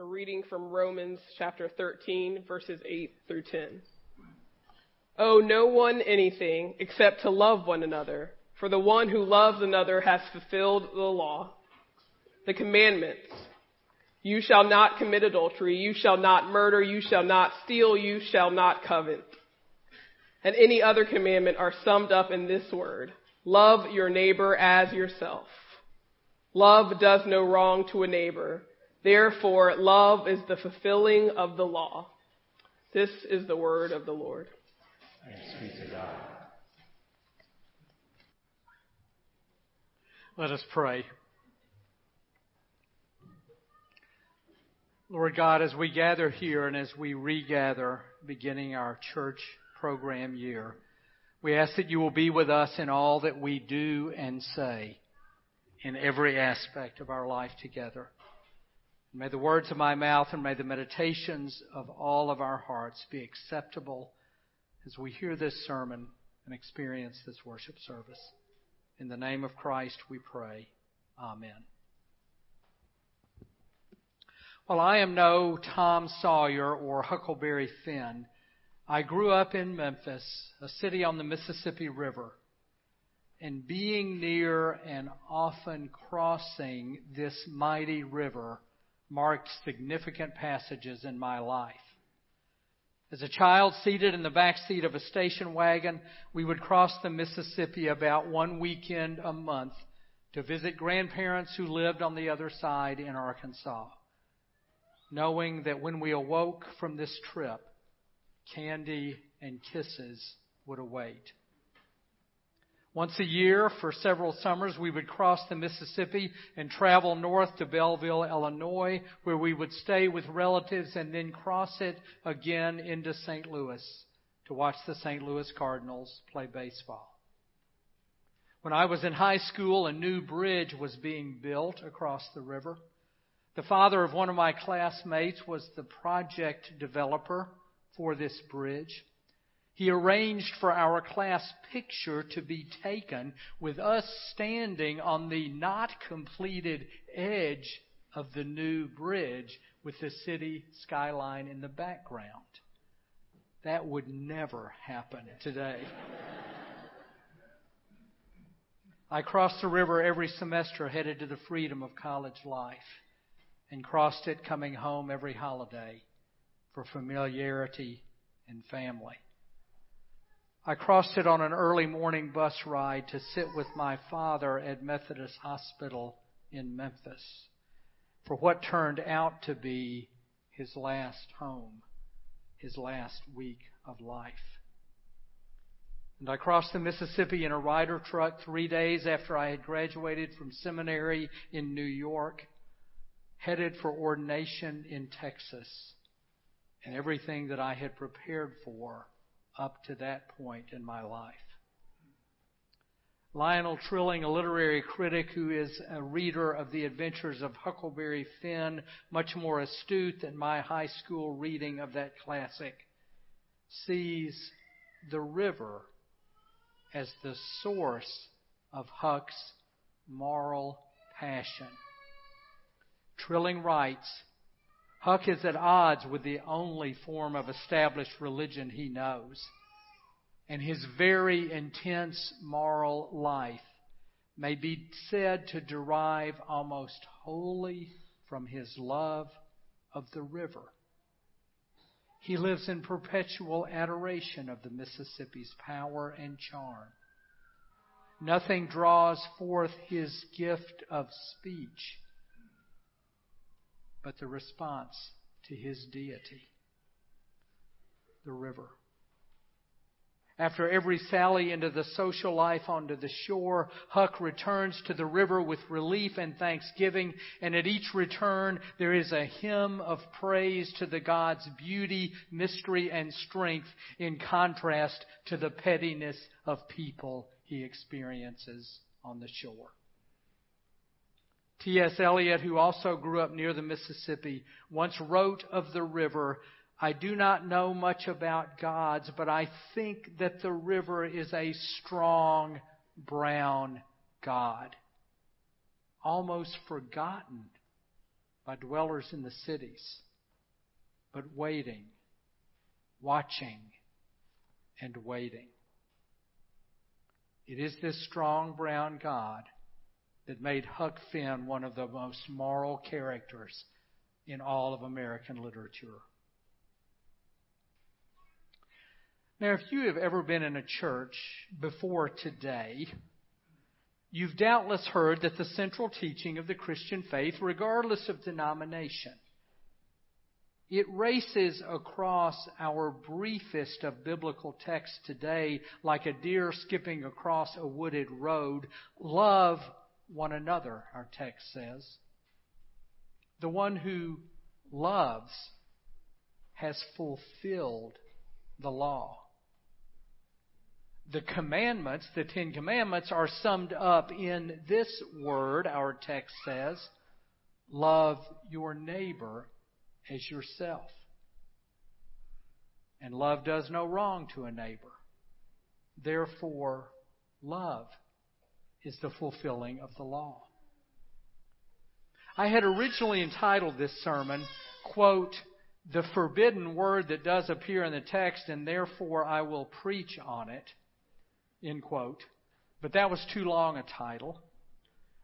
Reading from Romans chapter 13, verses 8 through 10. Owe no one anything except to love one another, for the one who loves another has fulfilled the law. The commandments. You shall not commit adultery, you shall not murder, you shall not steal, you shall not covet. And any other commandment are summed up in this word. Love your neighbor as yourself. Love does no wrong to a neighbor. Therefore, love is the fulfilling of the law. This is the word of the Lord. Thanks be to God. Let us pray. Lord God, as we gather here and as we regather beginning our church program year, we ask that you will be with us in all that we do and say in every aspect of our life together. May the words of my mouth and may the meditations of all of our hearts be acceptable as we hear this sermon and experience this worship service. In the name of Christ we pray. Amen. Well, I am no Tom Sawyer or Huckleberry Finn, I grew up in Memphis, a city on the Mississippi River and being near and often crossing this mighty river marked significant passages in my life. As a child seated in the back seat of a station wagon, we would cross the Mississippi about one weekend a month to visit grandparents who lived on the other side in Arkansas, knowing that when we awoke from this trip, candy and kisses would await. Once a year for several summers, we would cross the Mississippi and travel north to Belleville, Illinois, where we would stay with relatives and then cross it again into St. Louis to watch the St. Louis Cardinals play baseball. When I was in high school, a new bridge was being built across the river. The father of one of my classmates was the project developer for this bridge. He arranged for our class picture to be taken with us standing on the not completed edge of the new bridge with the city skyline in the background. That would never happen today. I crossed the river every semester headed to the freedom of college life and crossed it coming home every holiday for familiarity and family. I crossed it on an early morning bus ride to sit with my father at Methodist Hospital in Memphis for what turned out to be his last home, his last week of life. And I crossed the Mississippi in a Ryder truck three days after I had graduated from seminary in New York, headed for ordination in Texas, and everything that I had prepared for up to that point in my life. Lionel Trilling, a literary critic who is a reader of the adventures of Huckleberry Finn, much more astute than my high school reading of that classic, sees the river as the source of Huck's moral passion. Trilling writes, Huck is at odds with the only form of established religion he knows. And his very intense moral life may be said to derive almost wholly from his love of the river. He lives in perpetual adoration of the Mississippi's power and charm. Nothing draws forth his gift of speech but the response to his deity, the river. After every sally into the social life onto the shore, Huck returns to the river with relief and thanksgiving, and at each return there is a hymn of praise to the God's beauty, mystery, and strength in contrast to the pettiness of people he experiences on the shore. T.S. Eliot, who also grew up near the Mississippi, once wrote of the river, I do not know much about gods, but I think that the river is a strong brown God, almost forgotten by dwellers in the cities, but waiting, watching, and waiting. It is this strong brown God that made Huck Finn one of the most moral characters in all of American literature. Now, if you have ever been in a church before today, you've doubtless heard that the central teaching of the Christian faith, regardless of denomination, it races across our briefest of biblical texts today like a deer skipping across a wooded road. Love one another, our text says. The one who loves has fulfilled the law. The commandments, the Ten Commandments, are summed up in this word, our text says love your neighbor as yourself. And love does no wrong to a neighbor. Therefore, love is the fulfilling of the law. I had originally entitled this sermon, quote, the forbidden word that does appear in the text, and therefore I will preach on it, end quote. But that was too long a title.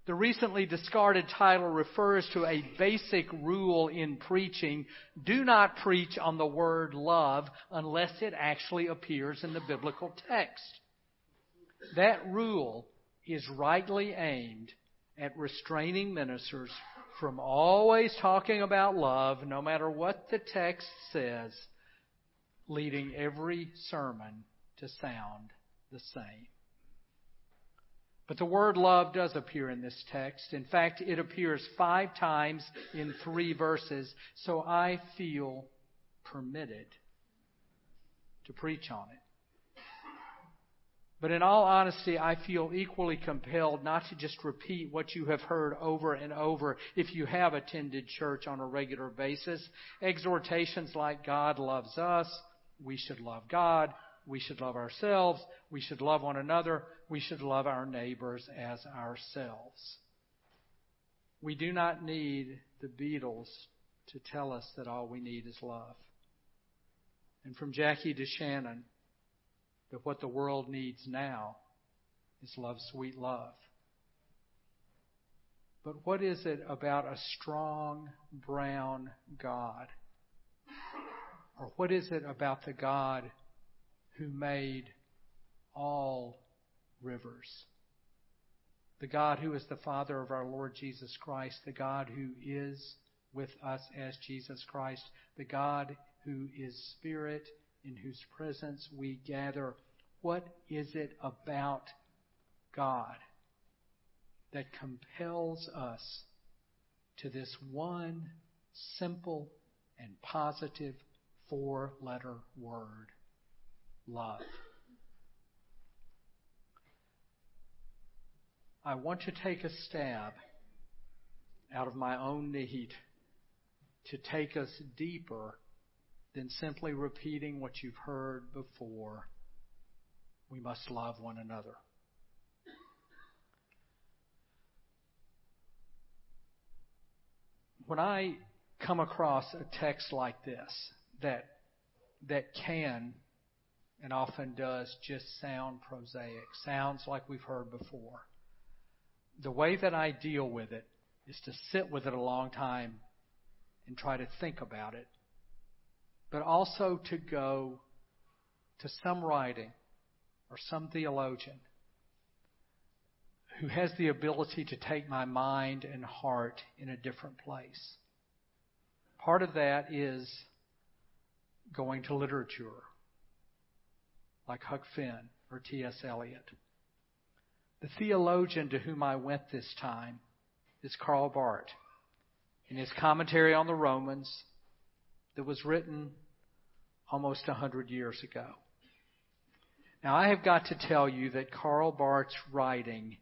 The recently discarded title refers to a basic rule in preaching. Do not preach on the word love unless it actually appears in the biblical text. That rule is rightly aimed at restraining ministers from always talking about love, no matter what the text says, leading every sermon to sound the same. But the word love does appear in this text. In fact, it appears five times in three verses, so I feel permitted to preach on it. But in all honesty, I feel equally compelled not to just repeat what you have heard over and over if you have attended church on a regular basis. Exhortations like God loves us, we should love God, we should love ourselves. We should love one another. We should love our neighbors as ourselves. We do not need the Beatles to tell us that all we need is love. And from Jackie DeShannon, that what the world needs now is love, sweet love. But what is it about a strong brown God? Or what is it about the God who made all rivers. The God who is the Father of our Lord Jesus Christ, the God who is with us as Jesus Christ, the God who is Spirit, in whose presence we gather. What is it about God that compels us to this one simple and positive four letter word? love. I want to take a stab out of my own need to take us deeper than simply repeating what you've heard before. We must love one another. When I come across a text like this that that can and often does just sound prosaic, sounds like we've heard before. The way that I deal with it is to sit with it a long time and try to think about it, but also to go to some writing or some theologian who has the ability to take my mind and heart in a different place. Part of that is going to literature like Huck Finn or T.S. Eliot. The theologian to whom I went this time is Karl Barth. In his commentary on the Romans that was written almost a hundred years ago. Now I have got to tell you that Karl Barth's writing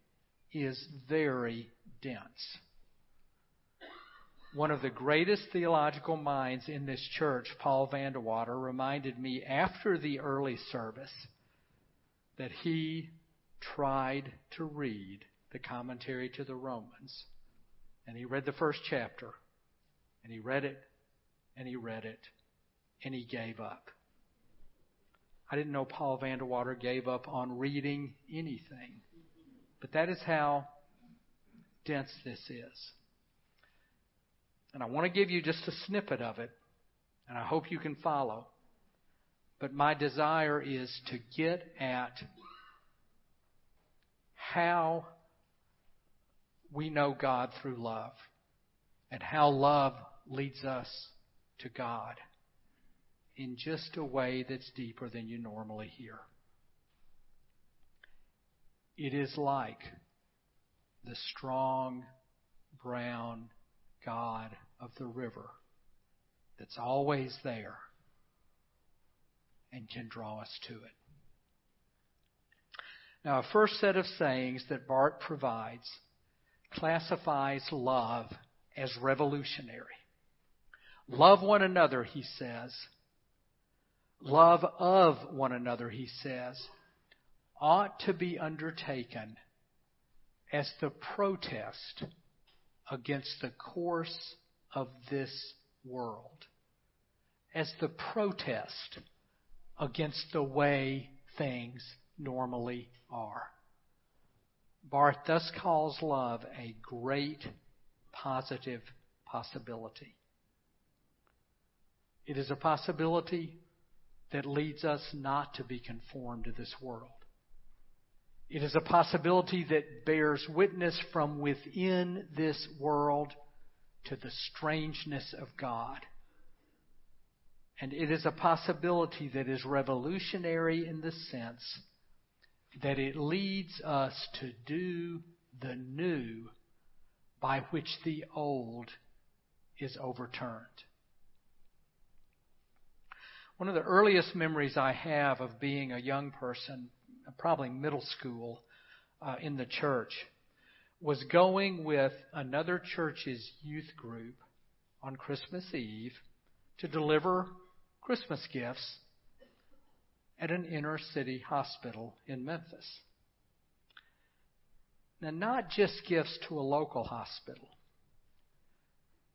is very dense one of the greatest theological minds in this church, Paul Vandewater, reminded me after the early service that he tried to read the commentary to the Romans. And he read the first chapter. And he read it, and he read it, and he gave up. I didn't know Paul Vanderwater gave up on reading anything. But that is how dense this is. And I want to give you just a snippet of it, and I hope you can follow. But my desire is to get at how we know God through love and how love leads us to God in just a way that's deeper than you normally hear. It is like the strong brown God of the river that's always there and can draw us to it. Now, a first set of sayings that Barth provides classifies love as revolutionary. Love one another, he says. Love of one another, he says, ought to be undertaken as the protest against the course of this world, as the protest against the way things normally are. Barth thus calls love a great positive possibility. It is a possibility that leads us not to be conformed to this world. It is a possibility that bears witness from within this world to the strangeness of God. And it is a possibility that is revolutionary in the sense that it leads us to do the new by which the old is overturned. One of the earliest memories I have of being a young person, probably middle school, uh, in the church, was going with another church's youth group on Christmas Eve to deliver Christmas gifts at an inner city hospital in Memphis. Now, not just gifts to a local hospital,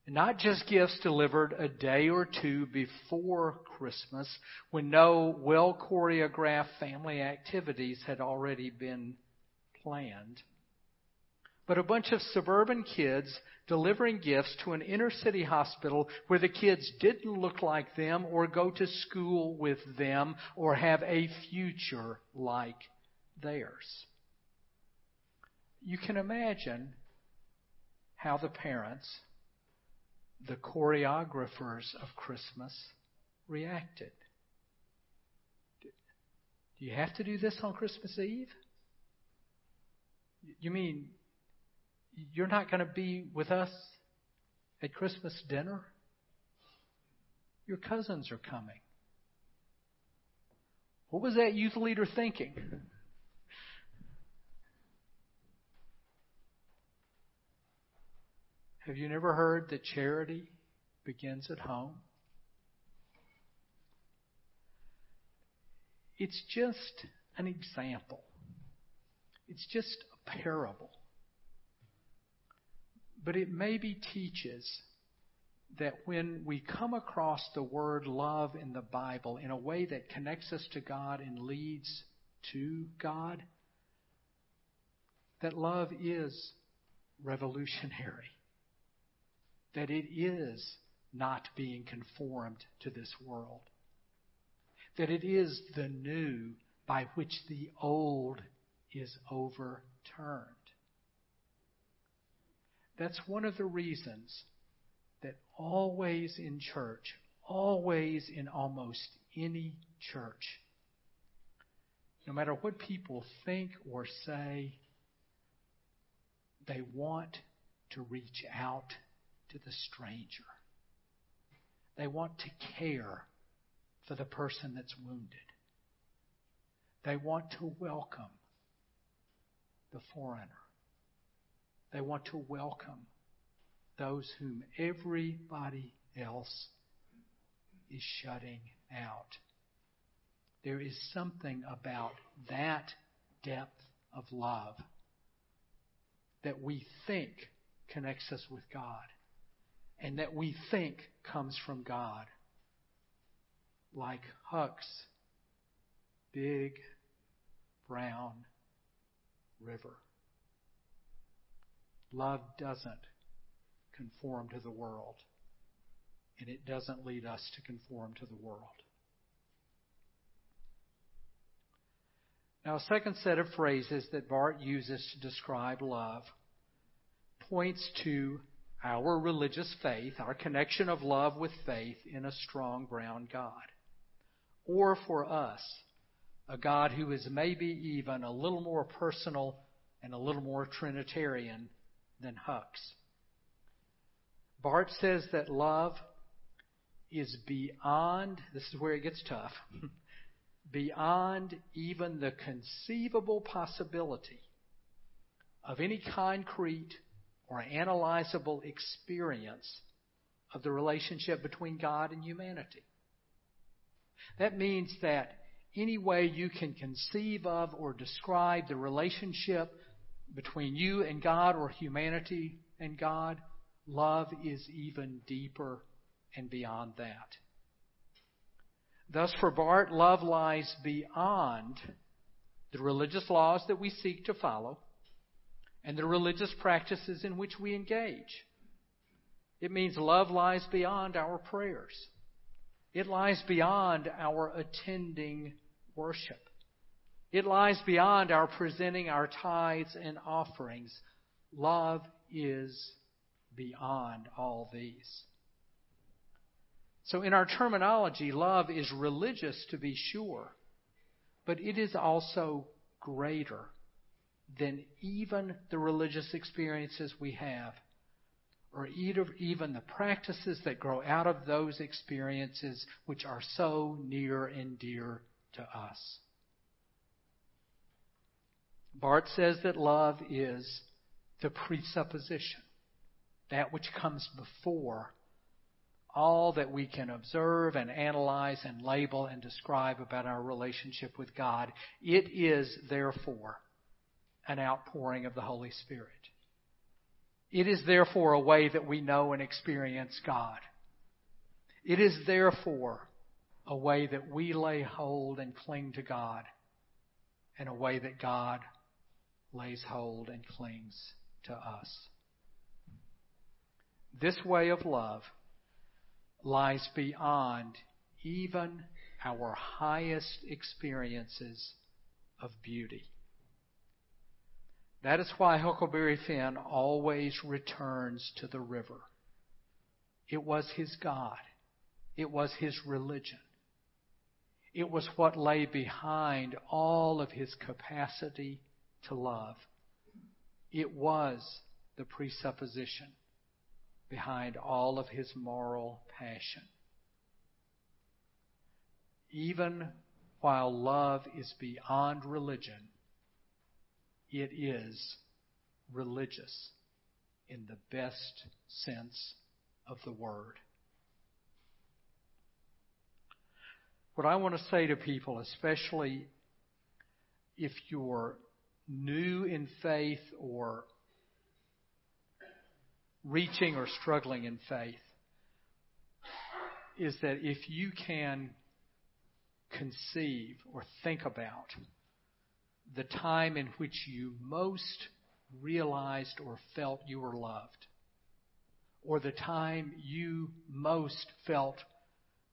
not just gifts delivered a day or two before Christmas when no well choreographed family activities had already been planned, but a bunch of suburban kids delivering gifts to an inner city hospital where the kids didn't look like them or go to school with them or have a future like theirs. You can imagine how the parents the choreographers of Christmas reacted. Do you have to do this on Christmas Eve? You mean you're not going to be with us at Christmas dinner? Your cousins are coming. What was that youth leader thinking? Have you never heard that charity begins at home? It's just an example. It's just a parable. But it maybe teaches that when we come across the word love in the Bible in a way that connects us to God and leads to God, that love is revolutionary that it is not being conformed to this world. That it is the new by which the old is overturned. That's one of the reasons that always in church, always in almost any church, no matter what people think or say, they want to reach out to the stranger. They want to care for the person that's wounded. They want to welcome the foreigner. They want to welcome those whom everybody else is shutting out. There is something about that depth of love that we think connects us with God and that we think comes from God. Like Huck's big brown river. Love doesn't conform to the world, and it doesn't lead us to conform to the world. Now, a second set of phrases that Barth uses to describe love points to our religious faith, our connection of love with faith in a strong brown God. Or for us, a God who is maybe even a little more personal and a little more Trinitarian than Huck's. Barth says that love is beyond, this is where it gets tough, beyond even the conceivable possibility of any concrete or analyzable experience of the relationship between God and humanity. That means that any way you can conceive of or describe the relationship between you and God or humanity and God, love is even deeper and beyond that. Thus, for Barth, love lies beyond the religious laws that we seek to follow and the religious practices in which we engage. It means love lies beyond our prayers. It lies beyond our attending worship. It lies beyond our presenting our tithes and offerings. Love is beyond all these. So, in our terminology, love is religious to be sure, but it is also greater than even the religious experiences we have, or even the practices that grow out of those experiences which are so near and dear to us. Barth says that love is the presupposition, that which comes before all that we can observe and analyze and label and describe about our relationship with God. It is, therefore, an outpouring of the Holy Spirit. It is therefore a way that we know and experience God. It is therefore a way that we lay hold and cling to God, and a way that God lays hold and clings to us. This way of love lies beyond even our highest experiences of beauty. That is why Huckleberry Finn always returns to the river. It was his God. It was his religion. It was what lay behind all of his capacity to love. It was the presupposition behind all of his moral passion. Even while love is beyond religion, it is religious in the best sense of the word. What I want to say to people, especially if you're new in faith or reaching or struggling in faith is that if you can conceive or think about the time in which you most realized or felt you were loved, or the time you most felt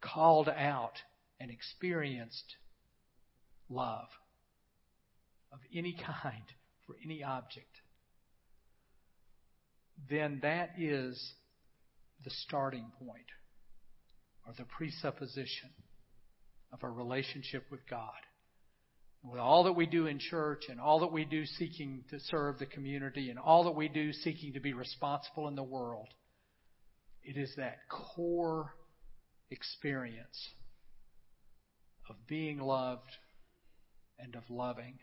called out and experienced love of any kind for any object, then that is the starting point or the presupposition of a relationship with God. With all that we do in church and all that we do seeking to serve the community and all that we do seeking to be responsible in the world, it is that core experience of being loved and of loving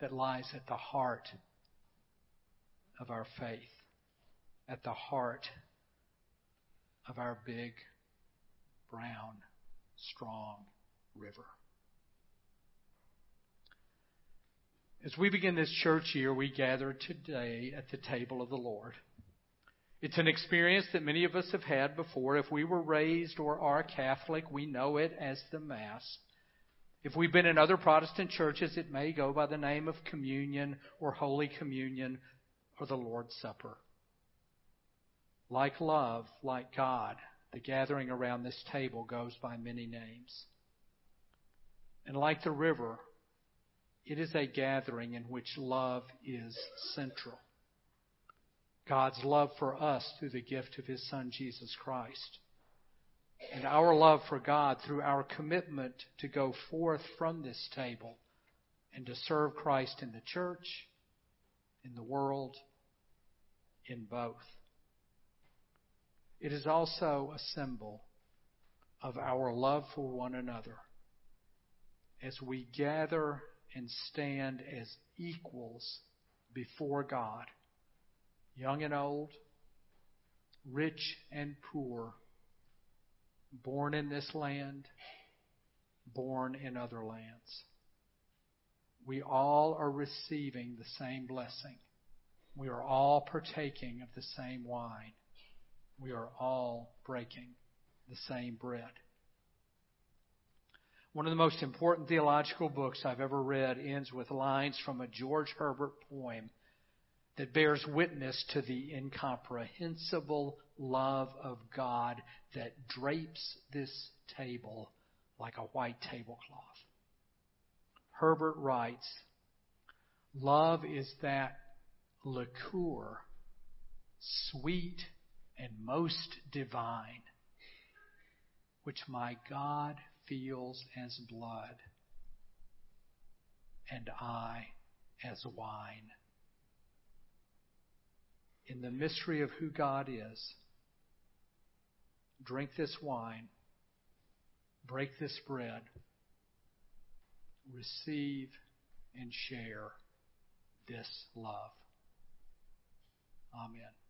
that lies at the heart of our faith, at the heart of our big, brown, strong river. As we begin this church year, we gather today at the table of the Lord. It's an experience that many of us have had before. If we were raised or are Catholic, we know it as the Mass. If we've been in other Protestant churches, it may go by the name of communion or Holy Communion or the Lord's Supper. Like love, like God, the gathering around this table goes by many names. And like the river, it is a gathering in which love is central. God's love for us through the gift of His Son, Jesus Christ. And our love for God through our commitment to go forth from this table and to serve Christ in the church, in the world, in both. It is also a symbol of our love for one another as we gather and stand as equals before God, young and old, rich and poor, born in this land, born in other lands. We all are receiving the same blessing. We are all partaking of the same wine. We are all breaking the same bread. One of the most important theological books I've ever read ends with lines from a George Herbert poem that bears witness to the incomprehensible love of God that drapes this table like a white tablecloth. Herbert writes, Love is that liqueur, sweet and most divine, which my God feels as blood and I as wine. In the mystery of who God is, drink this wine, break this bread, receive and share this love. Amen.